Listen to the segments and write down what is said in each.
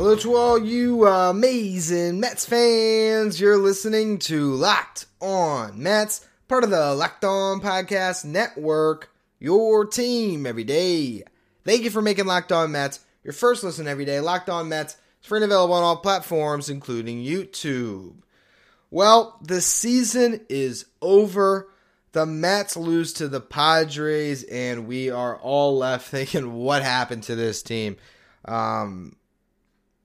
Hello to all you amazing Mets fans. You're listening to Locked On Mets, part of the Locked On Podcast Network, your team every day. Thank you for making Locked On Mets your first listen every day. Locked On Mets is free and available on all platforms, including YouTube. Well, the season is over. The Mets lose to the Padres, and we are all left thinking, what happened to this team? Um,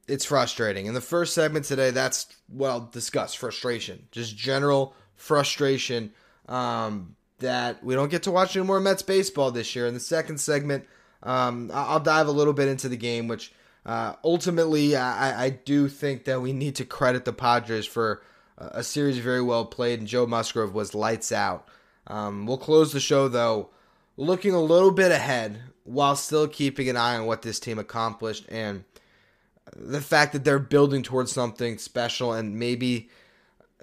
it's frustrating. In the first segment today, that's what I'll discuss frustration, just general frustration um, that we don't get to watch any more Mets baseball this year. In the second segment, um, I'll dive a little bit into the game, which uh, ultimately I, I, do think that we need to credit the Padres for a series very well played, and Joe Musgrove was lights out. Um, we'll close the show though, looking a little bit ahead while still keeping an eye on what this team accomplished and the fact that they're building towards something special and maybe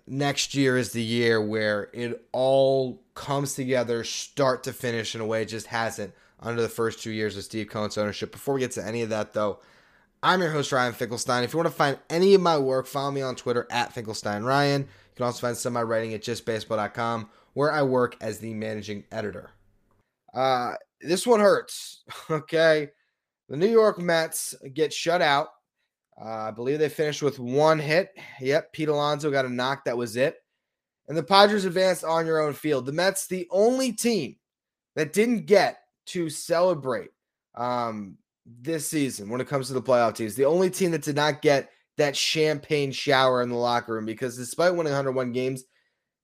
next year is the year where it all comes together start to finish in a way it just hasn't under the first two years of Steve Cohen's ownership. Before we get to any of that though, I'm your host Ryan Finkelstein. If you want to find any of my work, follow me on Twitter at Finkelstein Ryan. You can also find some of my writing at justbaseball.com where I work as the managing editor. Uh, this one hurts. Okay. The New York Mets get shut out uh, I believe they finished with one hit. Yep, Pete Alonso got a knock. That was it. And the Padres advanced on your own field. The Mets, the only team that didn't get to celebrate um, this season when it comes to the playoff teams, the only team that did not get that champagne shower in the locker room because despite winning 101 games,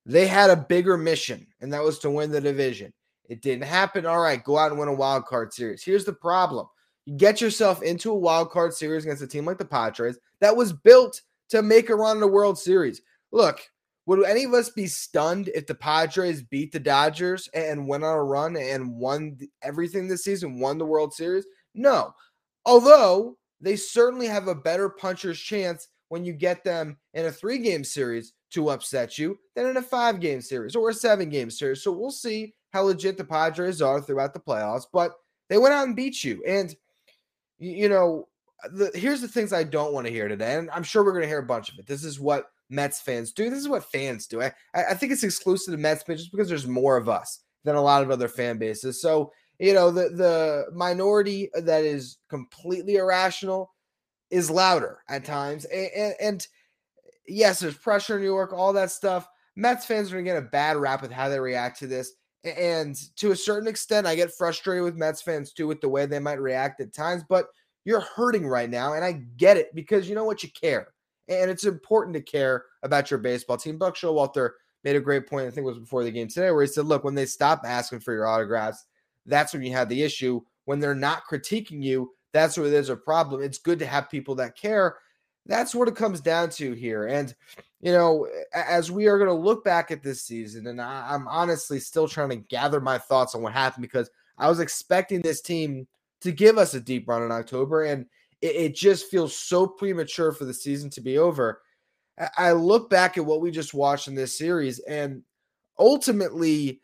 they had a bigger mission, and that was to win the division. It didn't happen. All right, go out and win a wild card series. Here's the problem get yourself into a wild card series against a team like the Padres that was built to make a run in the World Series. Look, would any of us be stunned if the Padres beat the Dodgers and went on a run and won everything this season, won the World Series? No. Although they certainly have a better puncher's chance when you get them in a three game series to upset you than in a five game series or a seven game series. So we'll see how legit the Padres are throughout the playoffs, but they went out and beat you. And you know, the, here's the things I don't want to hear today, and I'm sure we're going to hear a bunch of it. This is what Mets fans do. This is what fans do. I, I think it's exclusive to Mets fans just because there's more of us than a lot of other fan bases. So, you know, the the minority that is completely irrational is louder at times. And, and, and yes, there's pressure in New York, all that stuff. Mets fans are going to get a bad rap with how they react to this. And to a certain extent, I get frustrated with Mets fans too with the way they might react at times, but you're hurting right now. And I get it because you know what? You care. And it's important to care about your baseball team. Buck Showalter made a great point, I think it was before the game today, where he said, look, when they stop asking for your autographs, that's when you have the issue. When they're not critiquing you, that's where there's a problem. It's good to have people that care. That's what it comes down to here. And you know, as we are going to look back at this season, and I, am honestly still trying to gather my thoughts on what happened because I was expecting this team to give us a deep run in October, and it, it just feels so premature for the season to be over. I, I look back at what we just watched in this series, and ultimately,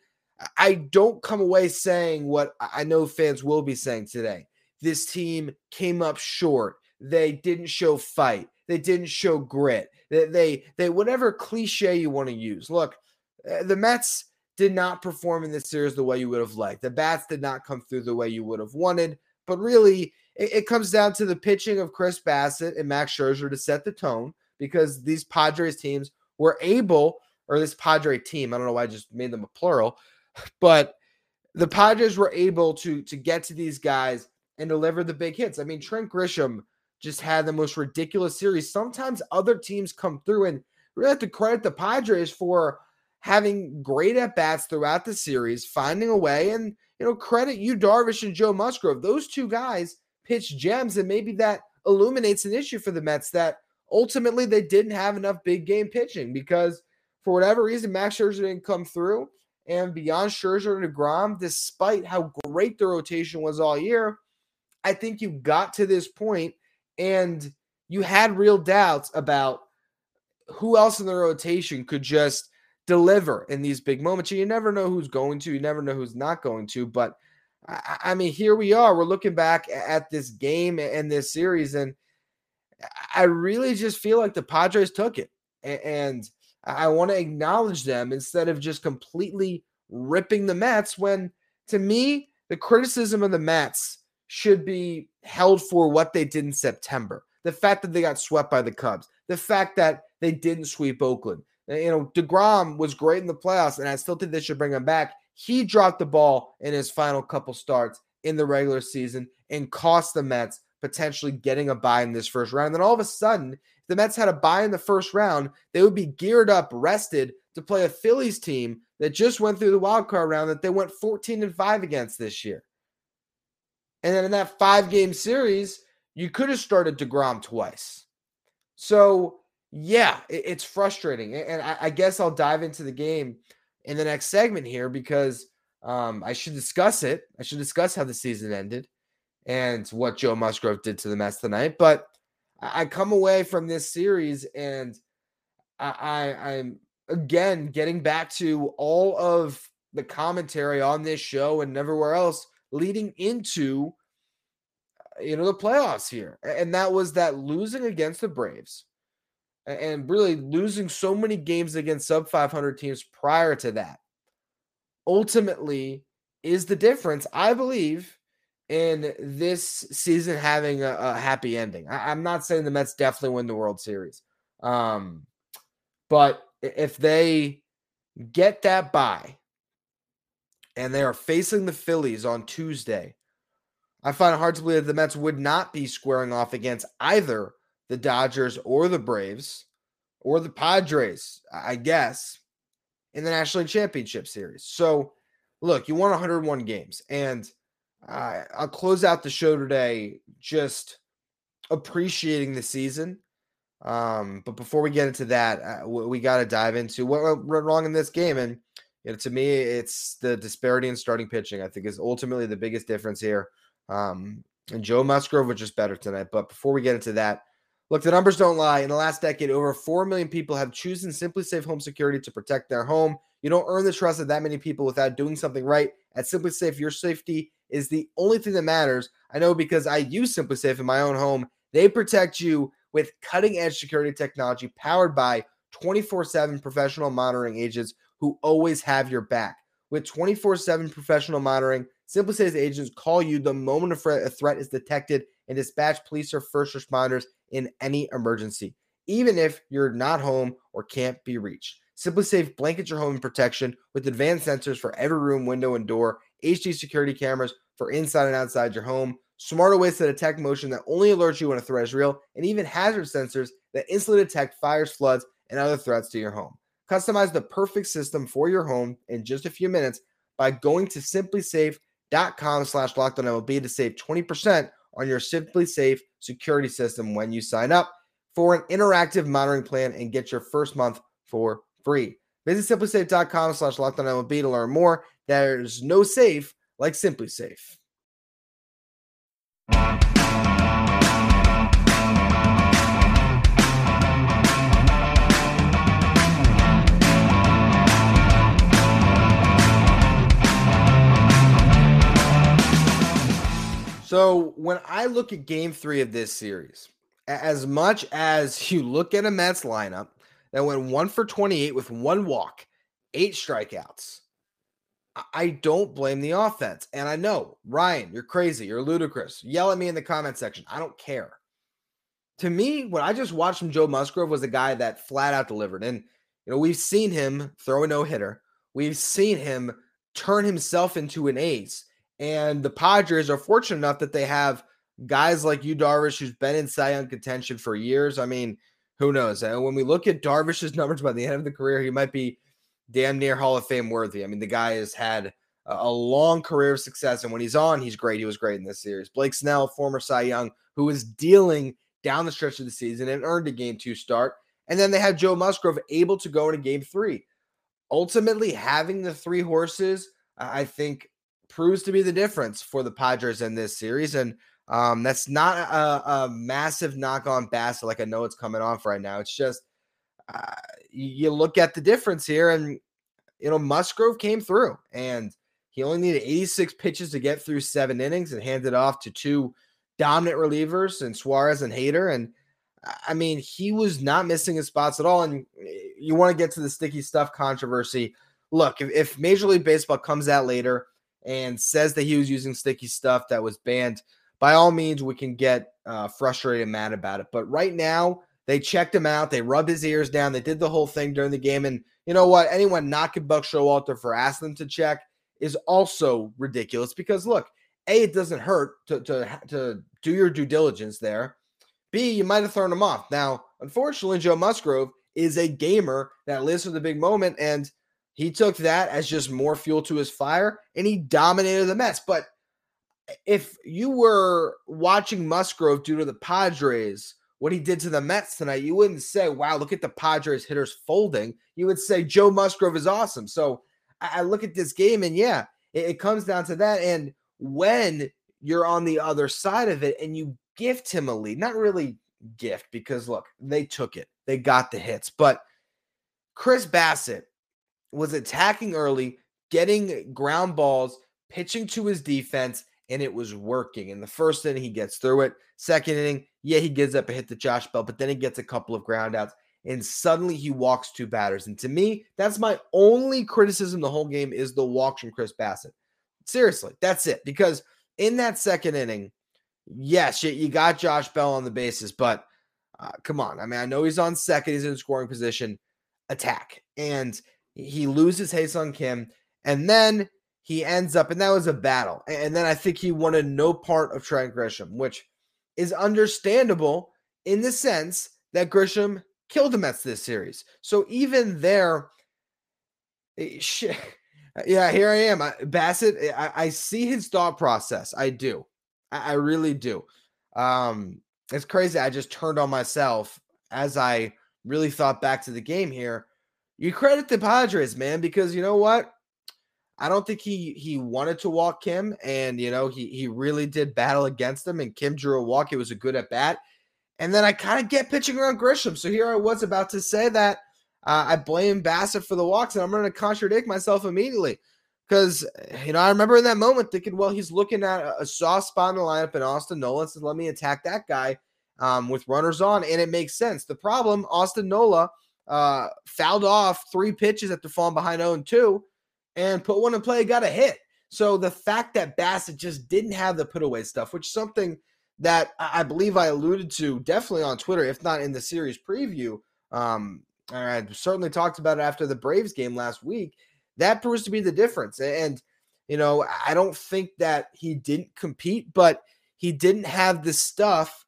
I don't come away saying what I know fans will be saying today. This team came up short. They didn't show fight. They didn't show grit. They, they, they whatever cliche you want to use. Look, eh, the Mets did not perform in this series the way you would have liked. The bats did not come through the way you would have wanted. But really, it, it comes down to the pitching of Chris Bassitt and Max Scherzer to set the tone because these Padres teams were able, or this Padre team, I don't know why I just made them a plural, but the Padres were able to to get to these guys and deliver the big hits. I mean, Trent Grisham just had the most ridiculous series. Sometimes other teams come through and really have to credit the Padres for having great at bats throughout the series, finding a way, and you know, credit Yu Darvish and Joe Musgrove. Those two guys pitch gems, and maybe that illuminates an issue for the Mets that ultimately they didn't have enough big game pitching because for whatever reason, Max Scherzer didn't come through. And beyond Scherzer and DeGrom, despite how great the rotation was all year, I think you got to this point and you had real doubts about who else in the rotation could just deliver in these big moments. You never know who's going to, you never know who's not going to. But I, I mean, here we are. We're looking back at this game and this series, and I really just feel like the Padres took it. And I want to acknowledge them instead of just completely ripping the Mets when to me, the criticism of the Mets should be held for what they did in September. The fact that they got swept by the Cubs, the fact that they didn't sweep Oakland. Eh, you know, DeGrom was great in the playoffs, and I still think they should bring him back. He dropped the ball in his final couple starts in the regular season and cost the Mets potentially getting a bye in this first round. And then all of a sudden, the Mets had a bye in the first round, they would be geared up, rested to play a Phillies team that just went through the wild card round that they went 14 and 5 against this year. And then in that five game series, you could have started DeGrom twice. So, yeah, it's frustrating. And I guess I'll dive into the game in the next segment here because um, I should discuss it. I should discuss how the season ended and what Joe Musgrove did to the Mets tonight. But I come away from this series and I, I I'm again getting back to all of the commentary on this show and everywhere else leading into you know the playoffs here and that was that losing against the braves and really losing so many games against sub 500 teams prior to that ultimately is the difference i believe in this season having a, a happy ending. I, am not saying the Mets definitely win the World Series, um, but if they get that bye and they are facing the Phillies on Tuesday, I find it hard to believe that the Mets would not be squaring off against either the Dodgers or the Braves or the Padres, I guess, in the National League Championship Series. So, look, you won 101 games and – I'll close out the show today just appreciating the season. Um, but before we get into that, uh, we got to dive into what went wrong in this game. And you know, to me, it's the disparity in starting pitching. I think is ultimately the biggest difference here. Um, and Joe Musgrove was just better tonight. But before we get into that, look, the numbers don't lie. In the last decade, over 4 million people have chosen SimpliSafe Home Security to protect their home. You don't earn the trust of that many people without doing something right. At SimpliSafe, your safety is the only thing that matters. I know because I use SimpliSafe in my own home. They protect you with cutting edge security technology powered by 24 7 professional monitoring agents who always have your back. With 24 7 professional monitoring, SimpliSafe's agents call you the moment a threat is detected and dispatch police or first responders in any emergency, even if you're not home or can't be reached. SimpliSafe blankets your home in protection with advanced sensors for every room, window, and door, HD security cameras for inside and outside your home, smarter ways to detect motion that only alerts you when a threat is real, and even hazard sensors that instantly detect fires, floods, and other threats to your home. Customize the perfect system for your home in just a few minutes by going to simplisafe.com slash MLB to save 20% on your SimpliSafe security system when you sign up for an interactive monitoring plan and get your first month for free. Visit simplisafe.com slash MLB to learn more. There's no safe like SimpliSafe. So when I look at game three of this series, as much as you look at a Mets lineup that went one for 28 with one walk, eight strikeouts, I don't blame the offense. And I know, Ryan, you're crazy. You're ludicrous. Yell at me in the comment section. I don't care. To me, what I just watched from Joe Musgrove was a guy that flat out delivered. And, you know, we've seen him throw a no hitter, we've seen him turn himself into an ace. And the Padres are fortunate enough that they have guys like Yu Darvish, who's been in Cy Young contention for years. I mean, who knows? And when we look at Darvish's numbers by the end of the career, he might be damn near Hall of Fame worthy. I mean, the guy has had a long career of success, and when he's on, he's great. He was great in this series. Blake Snell, former Cy Young, who is dealing down the stretch of the season and earned a game two start. And then they had Joe Musgrove able to go into game three. Ultimately, having the three horses, I think, proves to be the difference for the Padres in this series. And um, that's not a, a, massive knock on Bassitt like I know it's coming off right now. It's just uh, you look at the difference here, and you know Musgrove came through, and he only needed 86 pitches to get through seven innings and handed off to two dominant relievers and Suarez and Hader. And I mean, he was not missing his spots at all. And eh, you want to get to the sticky stuff controversy. Look, if, if Major League Baseball comes out later and says that he was using sticky stuff that was banned, by all means, we can get uh, frustrated and mad about it. But right now, they checked him out. They rubbed his ears down. They did the whole thing during the game. And you know what? Anyone knocking Buck Showalter for asking them to check is also ridiculous because look, A, it doesn't hurt to, to, to do your due diligence there. B, you might have thrown him off. Now, unfortunately, Joe Musgrove is a gamer that lives for the big moment. And he took that as just more fuel to his fire and he dominated the Mets. But if you were watching Musgrove due to the Padres, what he did to the Mets tonight, you wouldn't say, wow, look at the Padres hitters folding. You would say Joe Musgrove is awesome. So I, look at this game and yeah, it, it comes down to that. And when you're on the other side of it and you gift him a lead, not really gift because look, they took it, they got the hits, but Chris Bassitt was attacking early, getting ground balls, pitching to his defense, and it was working. In the first inning, he gets through it. Second inning, yeah, he gives up a hit to Josh Bell, but then he gets a couple of groundouts, and suddenly he walks two batters. And to me, that's my only criticism the whole game is the walks from Chris Bassitt. Seriously, that's it. Because in that second inning, yes, you got Josh Bell on the bases, but uh, come on. I mean, I know he's on second, he's in scoring position. Attack. And he loses Ha-Seong Kim. And then he ends up, and that was a battle. And then I think he wanted no part of Trent Grisham, which is understandable in the sense that Grisham killed the Mets this series. So even there, eh, shit, yeah, here I am. Bassitt, eh, I, I see his thought process. I do. I, I really do. Um, it's crazy. I just turned on myself as I really thought back to the game here. You credit the Padres, man, because you know what? I don't think he he wanted to walk Kim, and you know he he really did battle against him, and Kim drew a walk. It was a good at bat, and then I kind of get pitching around Grisham. So here I was about to say that uh, I blame Bassitt for the walks, and I'm going to contradict myself immediately because you know I remember in that moment thinking, well, he's looking at a, a soft spot in the lineup in Austin Nola, so let me attack that guy um, with runners on, and it makes sense. The problem, Austin Nola uh, fouled off three pitches after falling behind 0 2 and put one in play, got a hit. So the fact that Bassitt just didn't have the put away stuff, which is something that I believe I alluded to definitely on Twitter, if not in the series preview. Um, I certainly talked about it after the Braves game last week. That proves to be the difference. And, you know, I don't think that he didn't compete, but he didn't have the stuff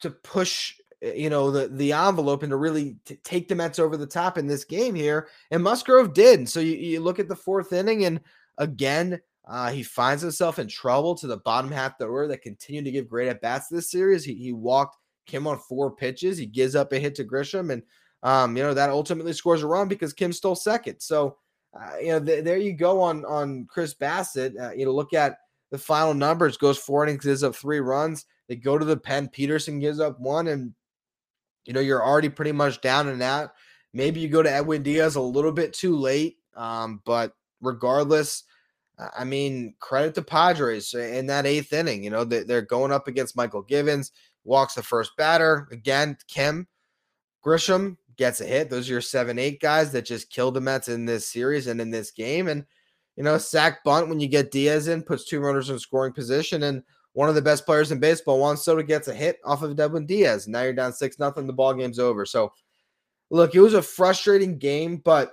to push you know the the envelope and to really t- take the Mets over the top in this game here. And Musgrove did. And so you, you look at the fourth inning, and again, uh, he finds himself in trouble to the bottom half the order that continued to give great at bats this series. He, he walked Kim on four pitches. He gives up a hit to Grisham, and um, you know that ultimately scores a run because Kim stole second. So uh, you know th- there you go on on Chris Bassitt. Uh, you know look at the final numbers. Goes four innings, gives up three runs. They go to the pen. Peterson gives up one, and you know, you're already pretty much down and out. Maybe you go to Edwin Diaz a little bit too late. Um, but regardless, I mean, credit to Padres in that eighth inning. You know, they're going up against Michael Givens, walks the first batter. Again, Kim Grisham gets a hit. Those are your seven, eight guys that just killed the Mets in this series and in this game. And, you know, sack bunt when you get Diaz in, puts two runners in scoring position. And one of the best players in baseball, Juan Soto gets a hit off of Edwin Diaz. Now you're down six nothing. The ball game's over. So, look, it was a frustrating game, but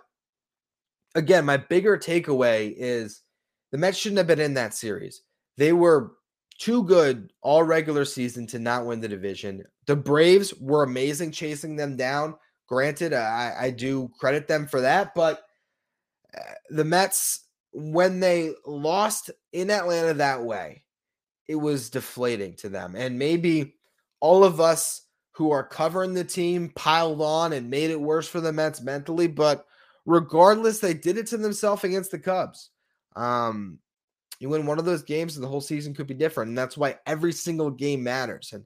again, my bigger takeaway is the Mets shouldn't have been in that series. They were too good all regular season to not win the division. The Braves were amazing chasing them down. Granted, I, I do credit them for that, but uh, the Mets, when they lost in Atlanta that way, it was deflating to them. And maybe all of us who are covering the team piled on and made it worse for the Mets mentally. But regardless, they did it to themselves against the Cubs. Um, you win one of those games, and the whole season could be different. And that's why every single game matters. And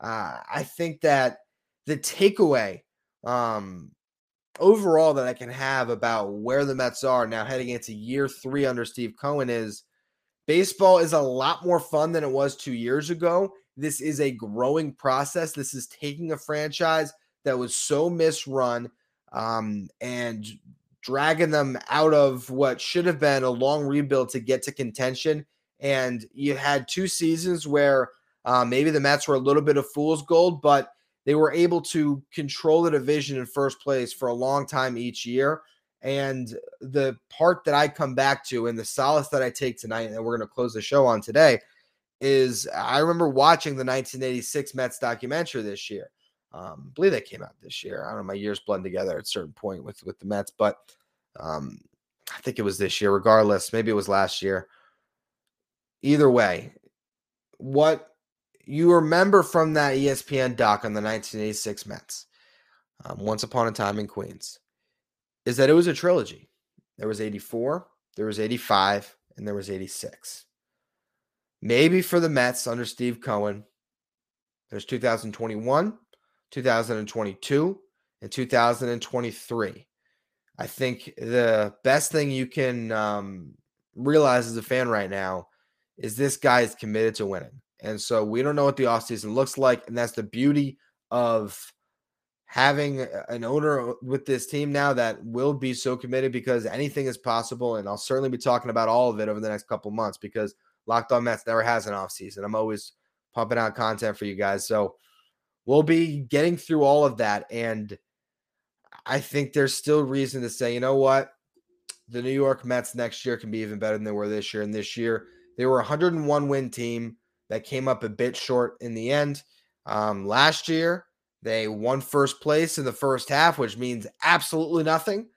uh, I think that the takeaway um, overall that I can have about where the Mets are now heading into year three under Steve Cohen is baseball is a lot more fun than it was two years ago. This is a growing process. This is taking a franchise that was so misrun um, and dragging them out of what should have been a long rebuild to get to contention. And you had two seasons where uh, maybe the Mets were a little bit of fool's gold, but they were able to control the division in first place for a long time each year. And the part that I come back to and the solace that I take tonight, and we're going to close the show on today, is I remember watching the 1986 Mets documentary this year. Um, I believe that came out this year. I don't know. My years blend together at a certain point with with the Mets, but um, I think it was this year. Regardless, maybe it was last year. Either way, what you remember from that ESPN doc on the 1986 Mets, um, Once Upon a Time in Queens, is that it was a trilogy. There was 84, there was 85, and there was 86. Maybe for the Mets under Steve Cohen, there's 2021, 2022, and 2023. I think the best thing you can um, realize as a fan right now is this guy is committed to winning. And so we don't know what the offseason looks like. And that's the beauty of having an owner with this team now that will be so committed because anything is possible. And I'll certainly be talking about all of it over the next couple months because Locked On Mets never has an offseason. I'm always pumping out content for you guys. So we'll be getting through all of that. And I think there's still reason to say, you know what? The New York Mets next year can be even better than they were this year. And this year, they were a 101 win team that came up a bit short in the end. Um, last year, they won first place in the first half, which means absolutely nothing.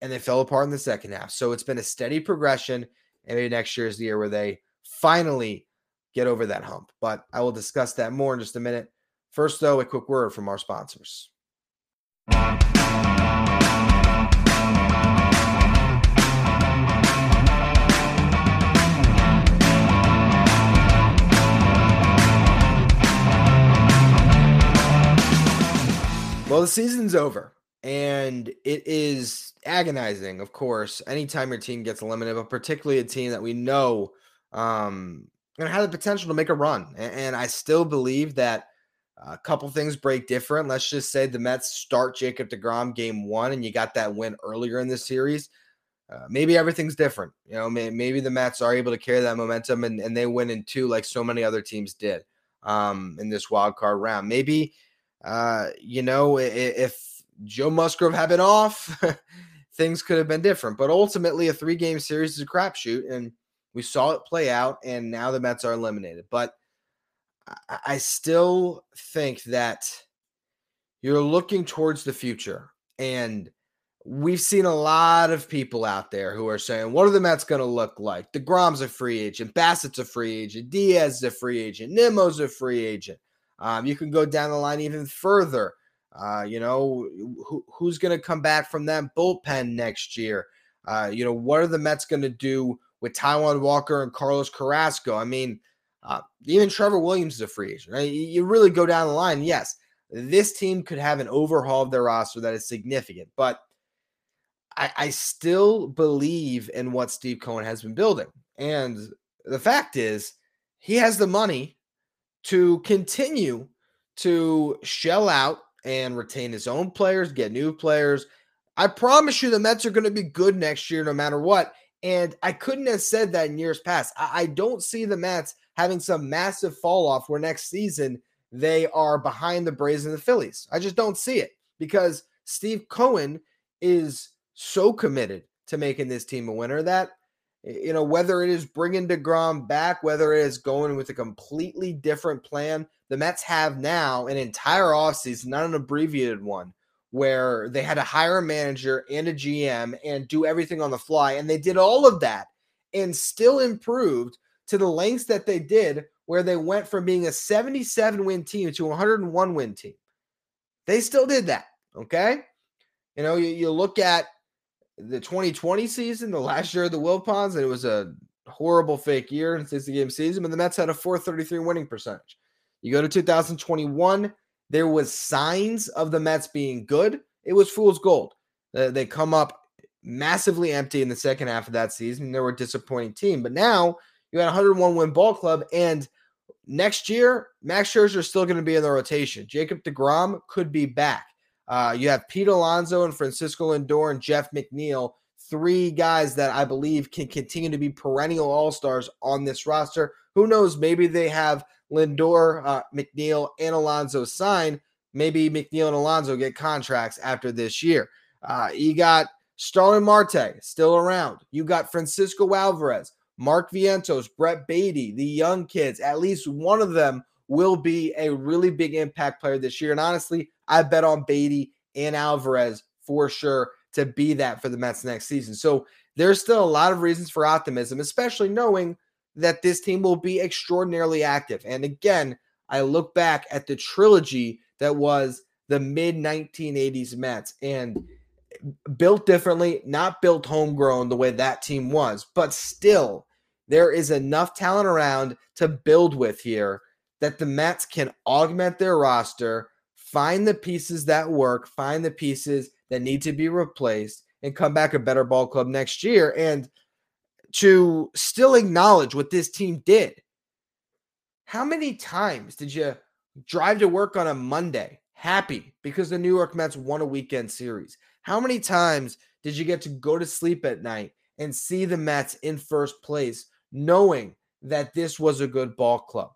And they fell apart in the second half. So it's been a steady progression. And maybe next year is the year where they finally get over that hump. But I will discuss that more in just a minute. First, though, a quick word from our sponsors. Well, the season's over, and it is agonizing, of course, anytime your team gets eliminated, but particularly a team that we know um, to have the potential to make a run. And, and I still believe that a couple things break different. Let's just say the Mets start Jacob DeGrom game one, and you got that win earlier in the series. Uh, maybe everything's different. You know, may, maybe the Mets are able to carry that momentum and, and they win in two, like so many other teams did um, in this wild card round. Maybe uh, you know, if Joe Musgrove had been off, things could have been different. But ultimately, a three game series is a crapshoot, and we saw it play out, and now the Mets are eliminated. But I still think that you're looking towards the future. And we've seen a lot of people out there who are saying, what are the Mets going to look like? DeGrom's a free agent. Bassitt's a free agent. Diaz is a free agent. Nimmo's a free agent. Um, you can go down the line even further. Uh, you know, who, who's going to come back from that bullpen next year? Uh, you know, what are the Mets going to do with Taijuan Walker and Carlos Carrasco? I mean, uh, even Trevor Williams is a free agent, right? You really go down the line. Yes, this team could have an overhaul of their roster that is significant, but I, I still believe in what Steve Cohen has been building. And the fact is, he has the money to continue to shell out and retain his own players, get new players. I promise you the Mets are going to be good next year no matter what. And I couldn't have said that in years past. I, I don't see the Mets having some massive fall off where next season they are behind the Braves and the Phillies. I just don't see it because Steve Cohen is so committed to making this team a winner that you know, whether it is bringing DeGrom back, whether it is going with a completely different plan, the Mets have now an entire offseason, not an abbreviated one, where they had to hire a manager and a GM and do everything on the fly. And they did all of that and still improved to the lengths that they did where they went from being a 77 win team to a 101 win team. They still did that. Okay. You know, you, you look at the 2020 season, the last year of the Wilpons, and it was a horrible fake year in 60 game season, but the Mets had a 433 winning percentage. You go to 2021, there was signs of the Mets being good. It was fool's gold. Uh, they come up massively empty in the second half of that season. They were a disappointing team, but now you had a 101 win ball club, and next year Max Scherzer is still going to be in the rotation. Jacob Degrom could be back. Uh, you have Pete Alonso and Francisco Lindor and Jeff McNeil, three guys that I believe can continue to be perennial all stars on this roster. Who knows? Maybe they have Lindor, uh, McNeil, and Alonso sign. Maybe McNeil and Alonso get contracts after this year. Uh, you got Starlin Marte still around. You got Francisco Alvarez, Mark Vientos, Brett Baty, the young kids. At least one of them will be a really big impact player this year. And honestly, I bet on Baty and Alvarez for sure to be that for the Mets next season. So there's still a lot of reasons for optimism, especially knowing that this team will be extraordinarily active. And again, I look back at the trilogy that was the mid 1980s Mets and built differently, not built homegrown the way that team was, but still, there is enough talent around to build with here that the Mets can augment their roster, find the pieces that work, find the pieces that need to be replaced, and come back a better ball club next year. And to still acknowledge what this team did. How many times did you drive to work on a Monday happy because the New York Mets won a weekend series? How many times did you get to go to sleep at night and see the Mets in first place, knowing that this was a good ball club?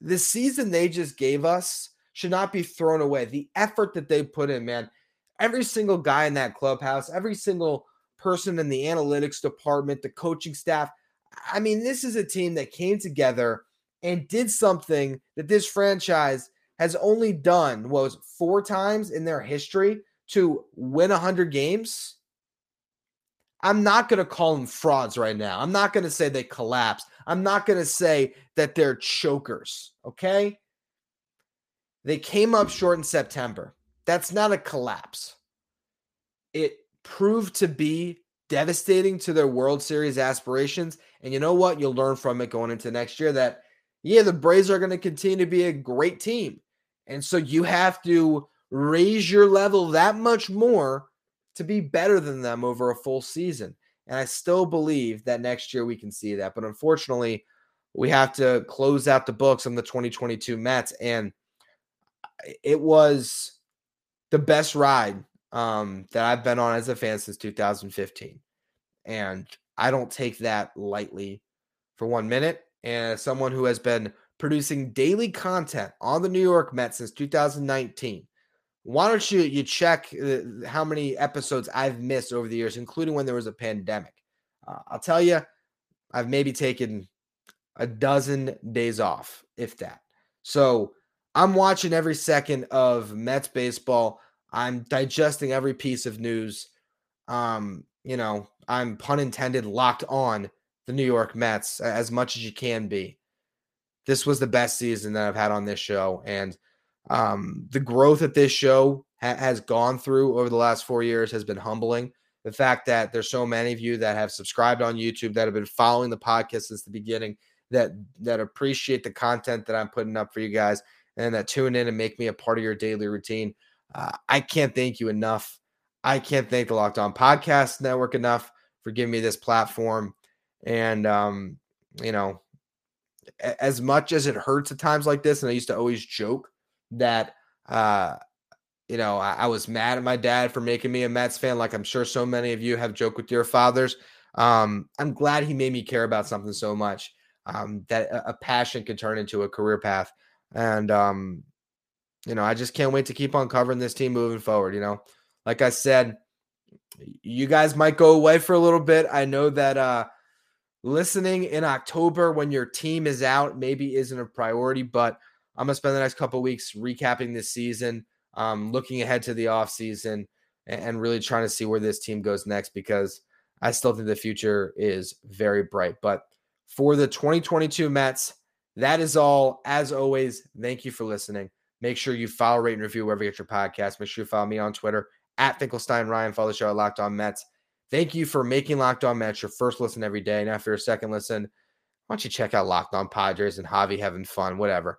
The season they just gave us should not be thrown away. The effort that they put in, man, every single guy in that clubhouse, every single person in the analytics department, the coaching staff. I mean, this is a team that came together and did something that this franchise has only done was four times in their history to win 100 games. I'm not going to call them frauds right now. I'm not going to say they collapsed. I'm not going to say that they're chokers, okay? They came up short in September. That's not a collapse. It proved to be devastating to their World Series aspirations. And you know what? You'll learn from it going into next year that, yeah, the Braves are going to continue to be a great team. And so you have to raise your level that much more to be better than them over a full season. And I still believe that next year we can see that. But unfortunately, we have to close out the books on the 2022 Mets. And it was the best ride um, that I've been on as a fan since 2015. And I don't take that lightly for one minute. And as someone who has been producing daily content on the New York Mets since 2019, why don't you you check uh, how many episodes I've missed over the years, including when there was a pandemic? Uh, I'll tell you, I've maybe taken a dozen days off, if that. So I'm watching every second of Mets baseball. I'm digesting every piece of news. Um, you know, I'm pun intended locked on the New York Mets as much as you can be. This was the best season that I've had on this show, and um, the growth that this show ha- has gone through over the last four years has been humbling. The fact that there's so many of you that have subscribed on YouTube that have been following the podcast since the beginning, that that appreciate the content that I'm putting up for you guys, and that tune in and make me a part of your daily routine. Uh, I can't thank you enough. I can't thank the Locked On Podcast Network enough for giving me this platform. And, um, you know, as much as it hurts at times like this, and I used to always joke that, uh, you know, I, I, was mad at my dad for making me a Mets fan, like I'm sure so many of you have joked with your fathers. Um, I'm glad he made me care about something so much um, that a, a passion could turn into a career path. And, um, you know, I just can't wait to keep on covering this team moving forward. You know, like I said, you guys might go away for a little bit. I know that uh listening in October when your team is out maybe isn't a priority, but I'm gonna spend the next couple weeks recapping this season, um, looking ahead to the off season, and, and really trying to see where this team goes next because I still think the future is very bright. But for the 2022 Mets, That is all. As always, thank you for listening. Make sure you follow, rate, and review wherever you get your podcast. Make sure you follow me on Twitter at Finkelstein Ryan. Follow the show at Locked On Mets. Thank you for making Locked On Mets your first listen every day. And after your second listen, why don't you check out Locked On Padres and Javi having fun, whatever.